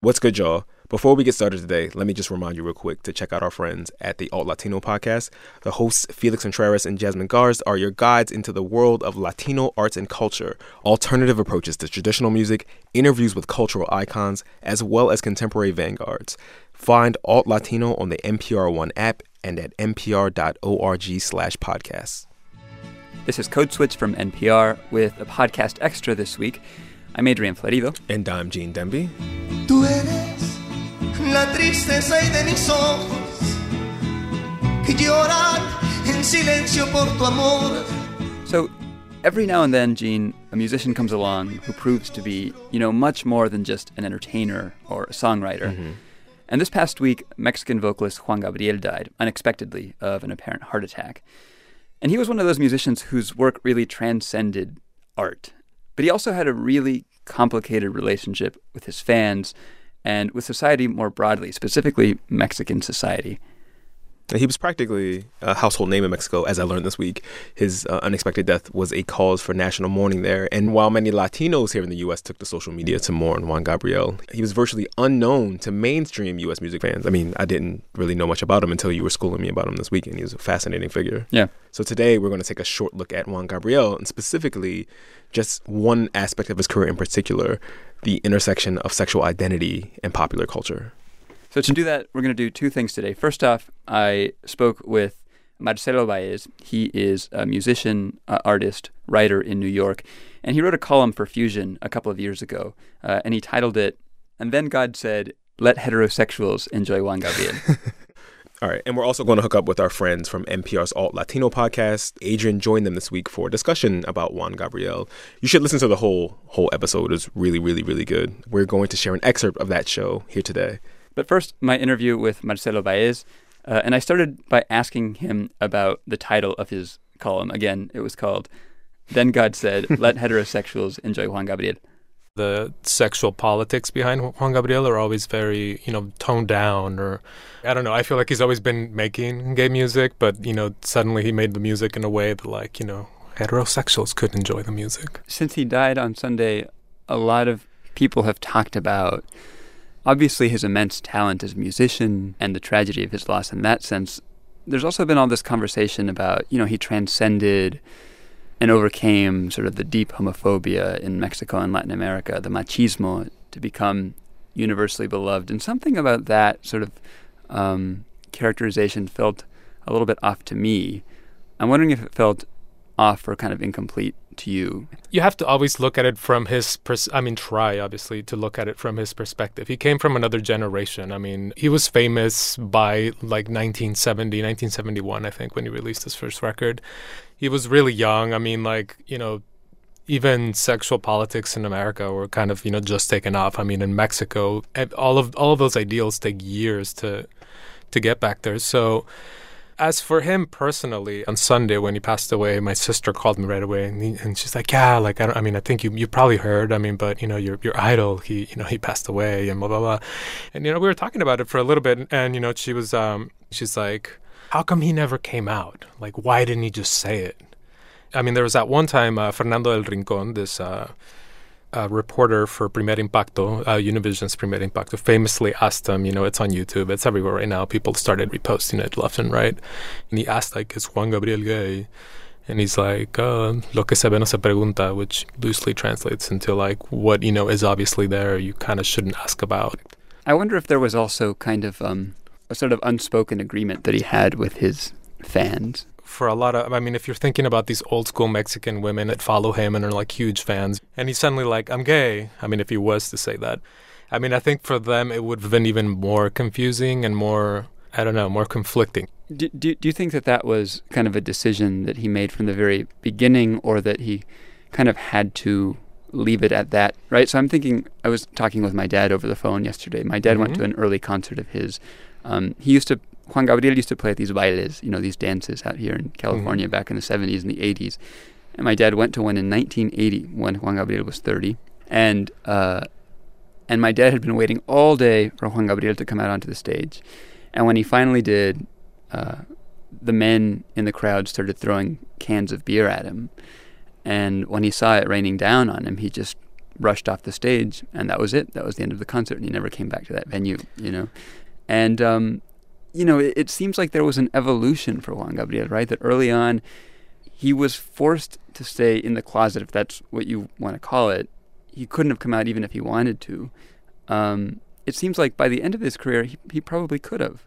What's good, y'all? Before we get started today, let me just remind you real quick to check out our friends at the Alt Latino podcast. The hosts, Felix Contreras and Jasmine Garsd, are your guides into the world of Latino arts and culture, alternative approaches to traditional music, interviews with cultural icons, as well as contemporary vanguards. Find Alt Latino on the NPR One app and at npr.org slash podcasts. This is Code Switch from NPR with a podcast extra this week. I'm Adrian Florido. And I'm Gene Demby. Tú eres la tristeza y de mis ojos que lloran en silencio por tu amor. So, every now and then, Gene, a musician comes along who proves to be, you know, much more than just an entertainer or a songwriter. Mm-hmm. And this past week, Mexican vocalist Juan Gabriel died unexpectedly of an apparent heart attack. And he was one of those musicians whose work really transcended art. But he also had a really complicated relationship with his fans and with society more broadly, specifically Mexican society. He was practically a household name in Mexico, as I learned this week. His uh, unexpected death was a cause for national mourning there. And while many Latinos here in the U.S. took to social media to mourn Juan Gabriel, he was virtually unknown to mainstream U.S. music fans. I mean, I didn't really know much about him until you were schooling me about him this weekend. He was a fascinating figure. Yeah. So today we're going to take a short look at Juan Gabriel and specifically just one aspect of his career in particular the intersection of sexual identity and popular culture. So to do that, we're going to do two things today. First off, I spoke with Marcelo Baez. He is a musician, uh, artist, writer in New York, and he wrote a column for Fusion a couple of years ago, uh, and he titled it "And Then God Said, Let Heterosexuals Enjoy Juan Gabriel." All right, and we're also going to hook up with our friends from NPR's Alt Latino podcast. Adrian joined them this week for a discussion about Juan Gabriel. You should listen to the whole whole episode; it's really, really, really good. We're going to share an excerpt of that show here today. But first, my interview with Marcelo Baez, uh, and I started by asking him about the title of his column. Again, it was called "Then God Said, Let Heterosexuals Enjoy Juan Gabriel." the sexual politics behind Juan Gabriel are always very, you know, toned down or I don't know. I feel like he's always been making gay music, but you know, suddenly he made the music in a way that like, you know, heterosexuals could enjoy the music. Since he died on Sunday, a lot of people have talked about obviously his immense talent as a musician and the tragedy of his loss in that sense. There's also been all this conversation about, you know, he transcended and overcame sort of the deep homophobia in Mexico and Latin America, the machismo, to become universally beloved. And something about that sort of um, characterization felt a little bit off to me. I'm wondering if it felt off or kind of incomplete to you. You have to always look at it from his pers- I mean try obviously to look at it from his perspective. He came from another generation. I mean, he was famous by like 1970, 1971 I think when he released his first record. He was really young. I mean like, you know, even sexual politics in America were kind of, you know, just taken off. I mean, in Mexico, all of all of those ideals take years to to get back there. So as for him personally, on Sunday when he passed away, my sister called me right away, and, he, and she's like, "Yeah, like I, don't, I mean, I think you you probably heard. I mean, but you know, your your idol, he you know he passed away, and blah blah blah." And you know, we were talking about it for a little bit, and you know, she was um, she's like, "How come he never came out? Like, why didn't he just say it?" I mean, there was that one time uh, Fernando del Rincon, this. Uh, a reporter for Primer Impacto, uh, Univision's Primer Impacto, famously asked him, you know, it's on YouTube, it's everywhere right now. People started reposting it left and right. And he asked, like, is Juan Gabriel gay? And he's like, uh, lo que se ve no se pregunta, which loosely translates into, like, what, you know, is obviously there, you kind of shouldn't ask about. I wonder if there was also kind of um, a sort of unspoken agreement that he had with his fans for a lot of I mean if you're thinking about these old school Mexican women that follow him and are like huge fans and he's suddenly like I'm gay. I mean if he was to say that. I mean I think for them it would have been even more confusing and more I don't know more conflicting. Do, do, do you think that that was kind of a decision that he made from the very beginning or that he kind of had to leave it at that? Right? So I'm thinking I was talking with my dad over the phone yesterday. My dad mm-hmm. went to an early concert of his. Um, he used to Juan Gabriel used to play at these bailes, you know, these dances out here in California mm-hmm. back in the 70s and the 80s. And my dad went to one in 1980 when Juan Gabriel was 30. And uh, and my dad had been waiting all day for Juan Gabriel to come out onto the stage. And when he finally did, uh, the men in the crowd started throwing cans of beer at him. And when he saw it raining down on him, he just rushed off the stage, and that was it. That was the end of the concert, and he never came back to that venue. You know, and um, you know, it, it seems like there was an evolution for Juan Gabriel, right? That early on, he was forced to stay in the closet, if that's what you want to call it. He couldn't have come out even if he wanted to. Um, it seems like by the end of his career, he, he probably could have.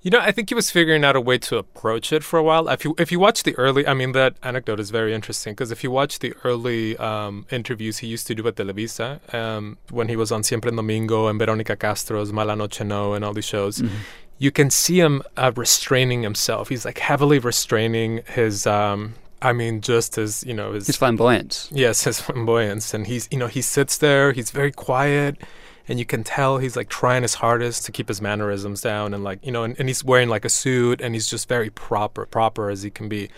You know, I think he was figuring out a way to approach it for a while. If you if you watch the early, I mean, that anecdote is very interesting because if you watch the early um, interviews he used to do at Televisa um, when he was on Siempre en Domingo and Veronica Castro's Mala Noche No and all these shows, mm-hmm. You can see him uh, restraining himself. He's like heavily restraining his. Um, I mean, just his, you know, his, his flamboyance. Yes, his flamboyance, and he's, you know, he sits there. He's very quiet and you can tell he's like trying his hardest to keep his mannerisms down and like you know and, and he's wearing like a suit and he's just very proper proper as he can be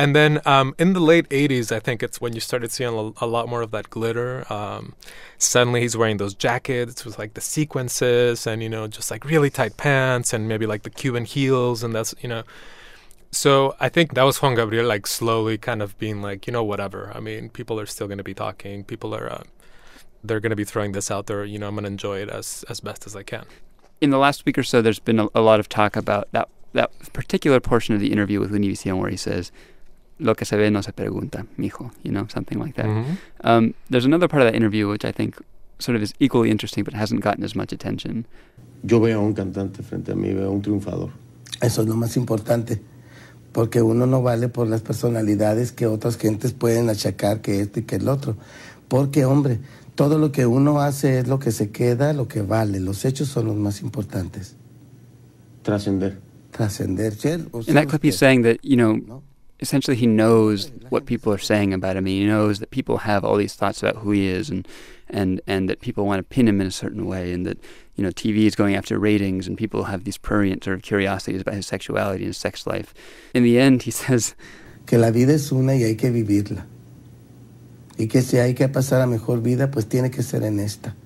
and then um, in the late 80s i think it's when you started seeing a, lot more of that glitter um, suddenly he's wearing those jackets with like the sequences and you know just like really tight pants and maybe like the cuban heels and that's you know so I think that was Juan Gabriel like slowly kind of being like, you know, whatever. I mean, people are still going to be talking. People are uh, they're going to be throwing this out there. You know, I'm going to enjoy it as as best as I can. In the last week or so, there's been a, a lot of talk about that that particular portion of the interview with Univision where he says, "Lo que se ve no se pregunta, mijo," you know, something like that. Mm-hmm. Um, there's another part of that interview which I think sort of is equally interesting, but hasn't gotten as much attention. Yo veo a un cantante frente a mí, veo a un triunfador. Eso es lo más importante, porque uno no vale por las personalidades que otras gentes pueden achacar que este y que el otro. Porque, hombre, todo lo que uno hace es lo que se queda, lo que vale. Los hechos son los más importantes. Trascender. Trascender. In that clip, he's saying that, you know, essentially he knows what people are saying about him. He knows that people have all these thoughts about who he is and, and, and that people want to pin him in a certain way and that, you know, TV is going after ratings and people have these prurient sort of curiosities about his sexuality and his sex life. In the end, he says... Que la vida es una y hay que vivirla. y que si hay que pasar a mejor vida, pues tiene que ser en esta.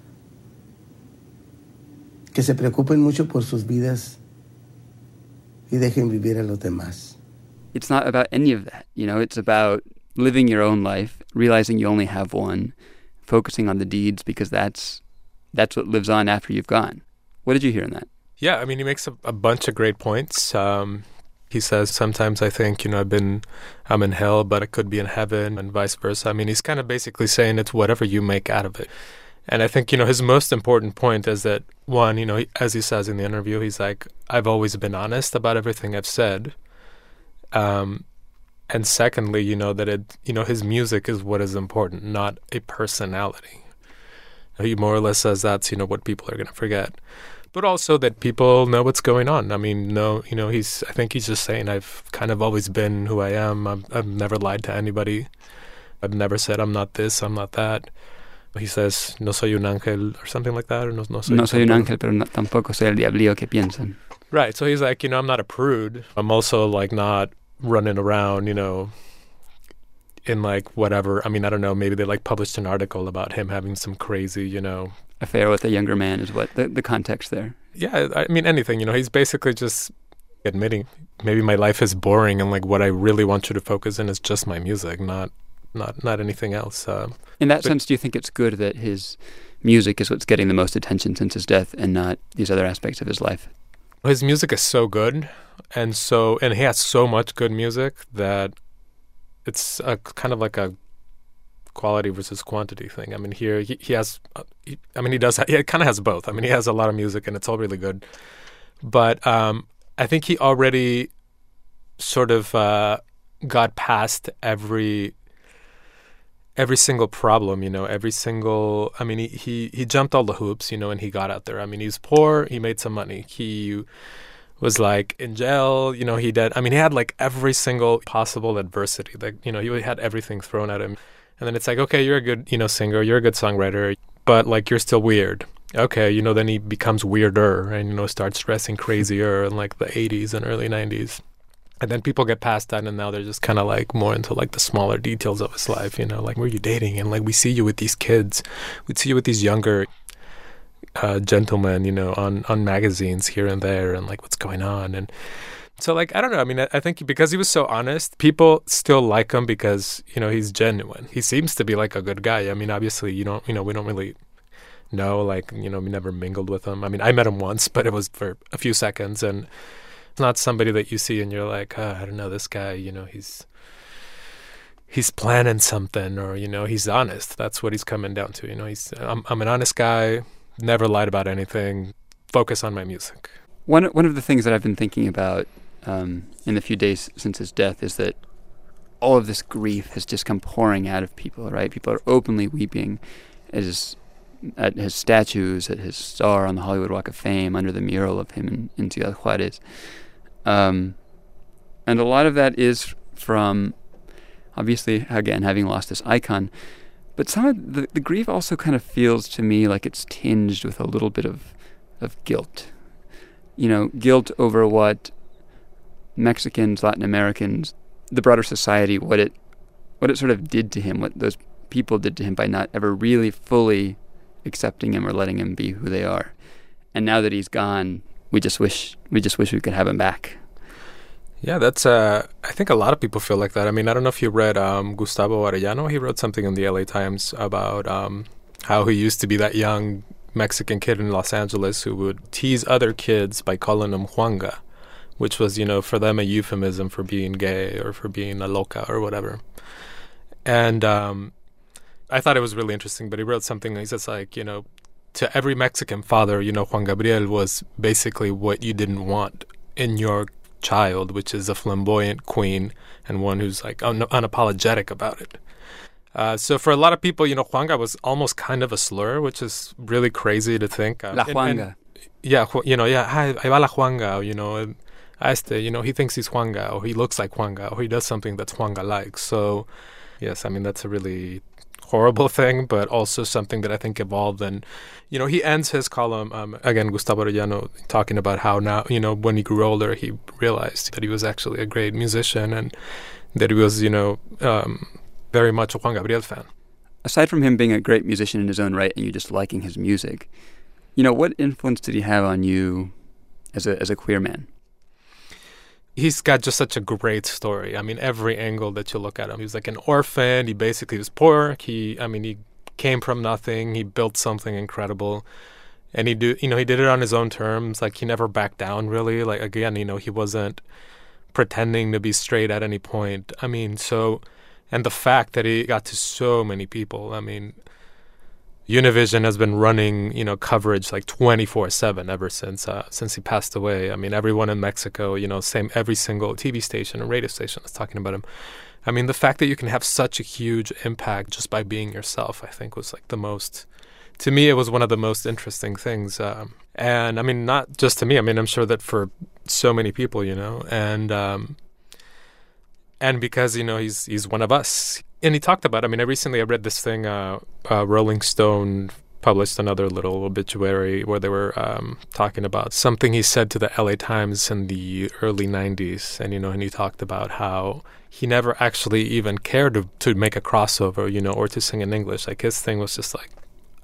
Que se preocupen mucho por sus vidas y dejen vivir a los demás. It's not about any of that, you know, it's about living your own life, realizing you only have one, focusing on the deeds because that's that's what lives on after you've gone. What did you hear in that? Yeah, I mean, he makes a, a bunch of great points. Um, he says sometimes I think you know I've been I'm in hell, but it could be in heaven, and vice versa. I mean, he's kind of basically saying it's whatever you make out of it. And I think you know his most important point is that one, you know, as he says in the interview, he's like, I've always been honest about everything I've said. Um, and secondly, you know that it, you know, his music is what is important, not a personality. He more or less says that's you know what people are going to forget but also that people know what's going on. I mean, no, you know, he's. I think he's just saying I've kind of always been who I am. I've, I've never lied to anybody. I've never said I'm not this, I'm not that. He says no soy un ángel or something like that, or no, no soy. No soy un ángel, pero no, tampoco soy el diablillo que piensan. Right. So he's like, you know, I'm not a prude. I'm also like not running around, you know, in like whatever. I mean, I don't know. Maybe they like published an article about him having some crazy, you know, affair with a younger man is what the, the context there. Yeah, I mean anything. You know, he's basically just admitting maybe my life is boring and like what I really want you to focus in is just my music, not not not anything else. Uh, in that sense, do you think it's good that his music is what's getting the most attention since his death, and not these other aspects of his life? His music is so good, and so and he has so much good music that it's a, kind of like a quality versus quantity thing. I mean, here he, he has, he, I mean, he does, he kind of has both. I mean, he has a lot of music and it's all really good. But um, I think he already sort of uh, got past every every single problem, you know, every single I mean he, he he jumped all the hoops, you know, and he got out there. I mean, he's poor, he made some money. He was like in jail, you know, he did I mean, he had like every single possible adversity. Like, you know, he had everything thrown at him. And then it's like, okay, you're a good, you know, singer, you're a good songwriter, but like you're still weird. Okay, you know, then he becomes weirder and you know starts dressing crazier in like the 80s and early 90s. And then people get past that and now they're just kind of like more into like the smaller details of his life, you know, like were you dating and like we see you with these kids. We see you with these younger uh, gentlemen, you know, on on magazines here and there and like what's going on and So like I don't know. I mean, I, I think because he was so honest, people still like him because you know he's genuine. He seems to be like a good guy. I mean, obviously you don't you know we don't really know like you know we never mingled with him. I mean, I met him once, but it was for a few seconds, and it's not somebody that you see and you're like, oh, I don't know, this guy. You know, he's he's planning something, or you know, he's honest. That's what he's coming down to. You know, he's I'm I'm an honest guy. Never lied about anything. Focus on my music. One one of the things that I've been thinking about um, in the few days since his death is that all of this grief has just come pouring out of people. Right, people are openly weeping as at his statues, at his star on the Hollywood Walk of Fame, under the mural of him in, in Ciudad Juarez. Um, and a lot of that is from, obviously, again, having lost this icon. But some of the, the grief also kind of feels to me like it's tinged with a little bit of, of guilt. You know, guilt over what Mexicans, Latin Americans, the broader society, what it, what it sort of did to him, what those people did to him by not ever really fully accepting him or letting him be who they are. And now that he's gone, we just wish we just wish we could have him back. Yeah, that's. Uh, I think a lot of people feel like that. I mean, I don't know if you read um, Gustavo Arellano. He wrote something in the LA Times about um, how he used to be that young Mexican kid in Los Angeles who would tease other kids by calling them Juanga, which was, you know, for them a euphemism for being gay or for being a loca or whatever. And um, I thought it was really interesting, but he wrote something. He says like, you know, to every Mexican father, you know, Juan Gabriel was basically what you didn't want in your child, which is a flamboyant queen and one who's like un- unapologetic about it. Uh, so for a lot of people, you know, Juanga was almost kind of a slur, which is really crazy to think. Uh, La Juanga. yeah, you know, yeah, hi, ahí va la Juanga, you know, este, you know, he thinks he's Juanga, or he looks like Juanga, or he does something that's Juanga-like. So, yes, I mean, that's a really horrible thing, but also something that I think evolved. And, you know, he ends his column, um, again, Gustavo Arellano, talking about how now, you know, when he grew older, he realized that he was actually a great musician and that he was, you know, um, very much a Juan Gabriel fan. Aside from him being a great musician in his own right and you just liking his music, you know, what influence did he have on you as a, as a queer man? He's got just such a great story. I mean, every angle that you look at him, he was like an orphan. He basically was poor. He, I mean, he came from nothing. He built something incredible, and he do, you know, he did it on his own terms. Like he never backed down. Really, like again, you know, he wasn't pretending to be straight at any point. I mean, so, and the fact that he got to so many people. I mean, Univision has been running, you know, coverage like 24/7 ever since uh, since he passed away. I mean, everyone in Mexico, you know, same every single TV station and radio station is talking about him. I mean, the fact that you can have such a huge impact just by being yourself, I think, was like the most. To me, it was one of the most interesting things. Um, and I mean, not just to me. I mean, I'm sure that for so many people, you know, and um, and because you know he's he's one of us and he talked about. I mean, I recently I read this thing. Uh, uh, Rolling Stone published another little obituary where they were um, talking about something he said to the L.A. Times in the early '90s, and you know, and he talked about how he never actually even cared to, to make a crossover, you know, or to sing in English. Like his thing was just like,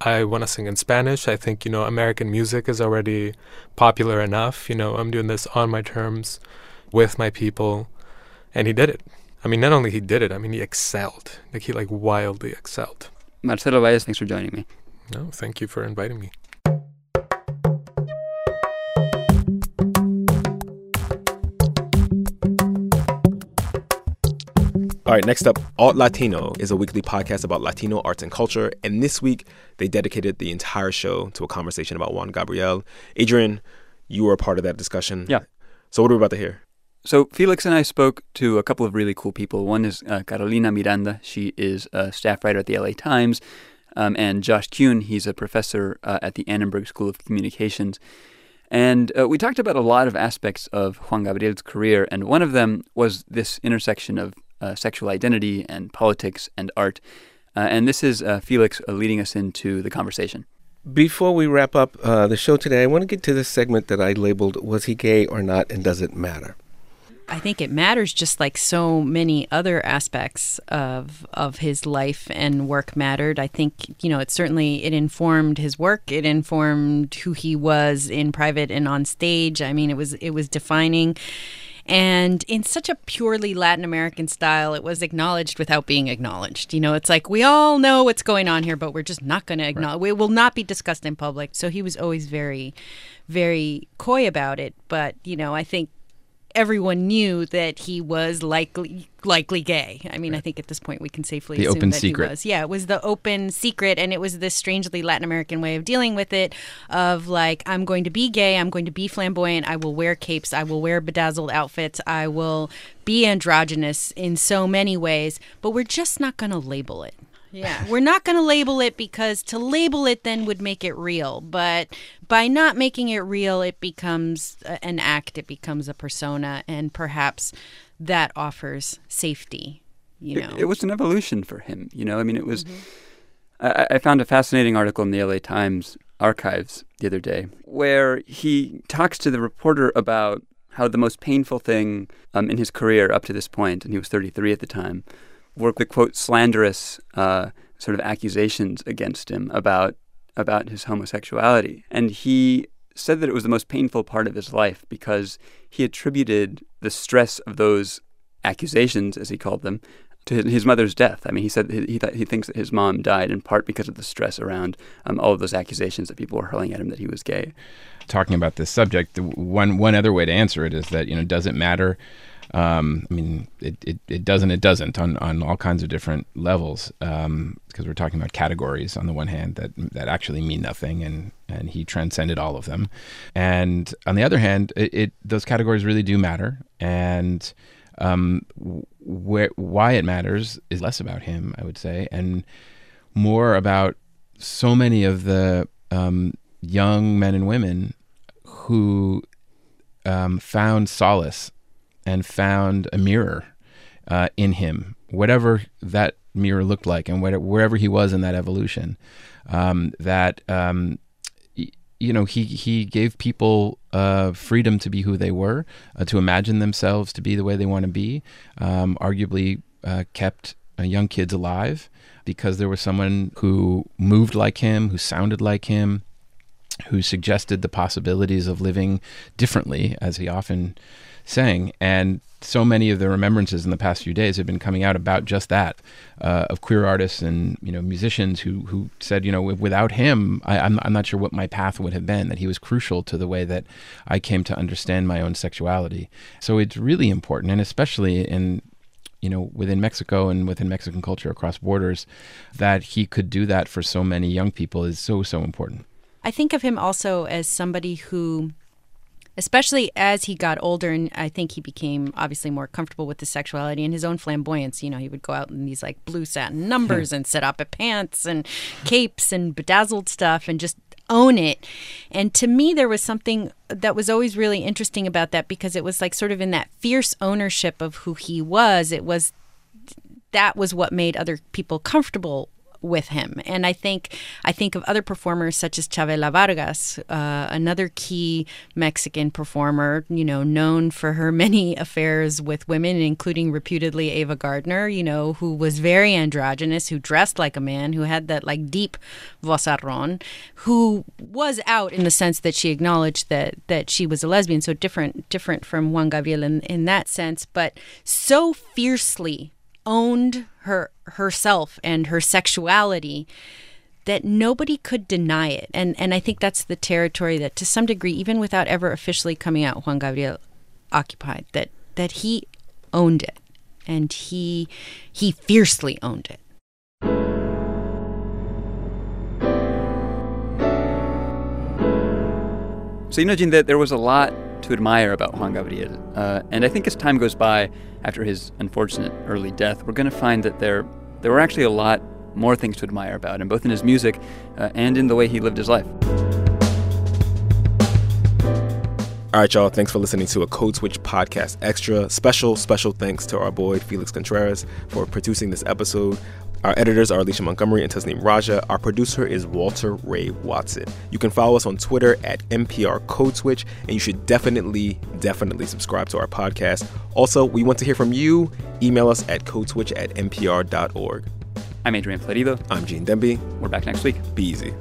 I want to sing in Spanish. I think you know American music is already popular enough. You know, I'm doing this on my terms with my people, and he did it. I mean, not only he did it, I mean, he excelled. Like, he, like, wildly excelled. Marcelo Valles, thanks for joining me. No, thank you for inviting me. All right, next up, Alt Latino is a weekly podcast about Latino arts and culture. And this week, they dedicated the entire show to a conversation about Juan Gabriel. Adrian, you were a part of that discussion. Yeah. So, what are we about to hear? So Felix and I spoke to a couple of really cool people. One is uh, Carolina Miranda. She is a staff writer at the LA Times. Um, and Josh Kun, he's a professor uh, at the Annenberg School of Communications. And uh, we talked about a lot of aspects of Juan Gabriel's career, and one of them was this intersection of uh, sexual identity and politics and art. Uh, and this is uh, Felix leading us into the conversation. Before we wrap up the show today, I want to get to this segment that I labeled Was He Gay or Not, and Does It Matter? I think it matters just like so many other aspects of of his life and work mattered. I think, you know, it certainly it informed his work, it informed who he was in private and on stage. I mean, it was it was defining And in such a purely Latin American style, it was acknowledged without being acknowledged. You know, it's like we all know what's going on here, but we're just not going to acknowledge. It will not be discussed in public. So he was always very, very coy about it. But you know, I think everyone knew that he was likely likely gay. I mean, right. I think at this point we can safely the assume open that secret. he was. Yeah, it was the open secret, and it was this strangely Latin American way of dealing with it. Of like, I'm going to be gay. I'm going to be flamboyant. I will wear capes. I will wear bedazzled outfits. I will be androgynous in so many ways. But we're just not going to label it. Yeah, we're not going to label it because to label it then would make it real. But by not making it real, it becomes an act, it becomes a persona, and perhaps that offers safety. You know, it, it was an evolution for him. You know, I mean, it was. Mm-hmm. I, I found a fascinating article in the LA Times archives the other day where he talks to the reporter about how the most painful thing um, in his career up to this point, and he was 33 at the time, were the quote slanderous uh, sort of accusations against him about about his homosexuality, and he said that it was the most painful part of his life because he attributed the stress of those accusations, as he called them, to his mother's death. I mean, he said he, he, he thinks that his mom died in part because of the stress around um, all of those accusations that people were hurling at him that he was gay. Talking about this subject, one one other way to answer it is that you know, does it matter um, I mean, it, it, it doesn't, it doesn't on, on all kinds of different levels because um, we're talking about categories on the one hand that, that actually mean nothing and, and he transcended all of them. And on the other hand, it, it those categories really do matter. And um, wh- why it matters is less about him, I would say, and more about so many of the um, young men and women who um, found solace and found a mirror uh, in him, whatever that mirror looked like, and whatever, wherever he was in that evolution. Um, that um, you know, he he gave people uh, freedom to be who they were, uh, to imagine themselves to be the way they want to be. Um, arguably, uh, kept uh, young kids alive because there was someone who moved like him, who sounded like him, who suggested the possibilities of living differently, as he often sang. And so many of the remembrances in the past few days have been coming out about just that uh, of queer artists and you know musicians who who said you know without him I, am I'm, I'm not sure what my path would have been that he was crucial to the way that I came to understand my own sexuality so it's really important and especially in you know within Mexico and within Mexican culture across borders that he could do that for so many young people is so so important I think of him also as somebody who especially as he got older and i think he became obviously more comfortable with his sexuality and his own flamboyance you know he would go out in these like blue satin numbers and set up at pants and capes and bedazzled stuff and just own it. And to me there was something that was always really interesting about that because it was like sort of in that fierce ownership of who he was. It was that was what made other people comfortable with him. And I think I think of other performers such as Chavela Vargas, uh, another key Mexican performer, you know, known for her many affairs with women, including reputedly Ava Gardner, you know, who was very androgynous, who dressed like a man, who had that like deep vozarrón, who was out in the sense that she acknowledged that that she was a lesbian, so different different from Juan Gabriel in, in that sense, but so fiercely owned her herself and her sexuality that nobody could deny it. And and I think that's the territory that to some degree, even without ever officially coming out, Juan Gabriel occupied, that that he owned it. And he he fiercely owned it. So you know, Gene, that there was a lot to admire about Juan Gabriel. Uh, and I think as time goes by, after his unfortunate early death, we're going to find that there, there were actually a lot more things to admire about him, both in his music uh, and in the way he lived his life. All right, y'all. Thanks for listening to a Code Switch podcast extra. Special, special thanks to our boy Felix Contreras for producing this episode. Our editors are Alicia Montgomery and Tasneem Raja. Our producer is Walter Ray Watson. You can follow us on Twitter at NPR Code Switch, and you should definitely, definitely subscribe to our podcast. Also, we want to hear from you. Email us at codeswitch at npr.org. I'm Adrian Florido. I'm Gene Demby. We're back next week. Be easy.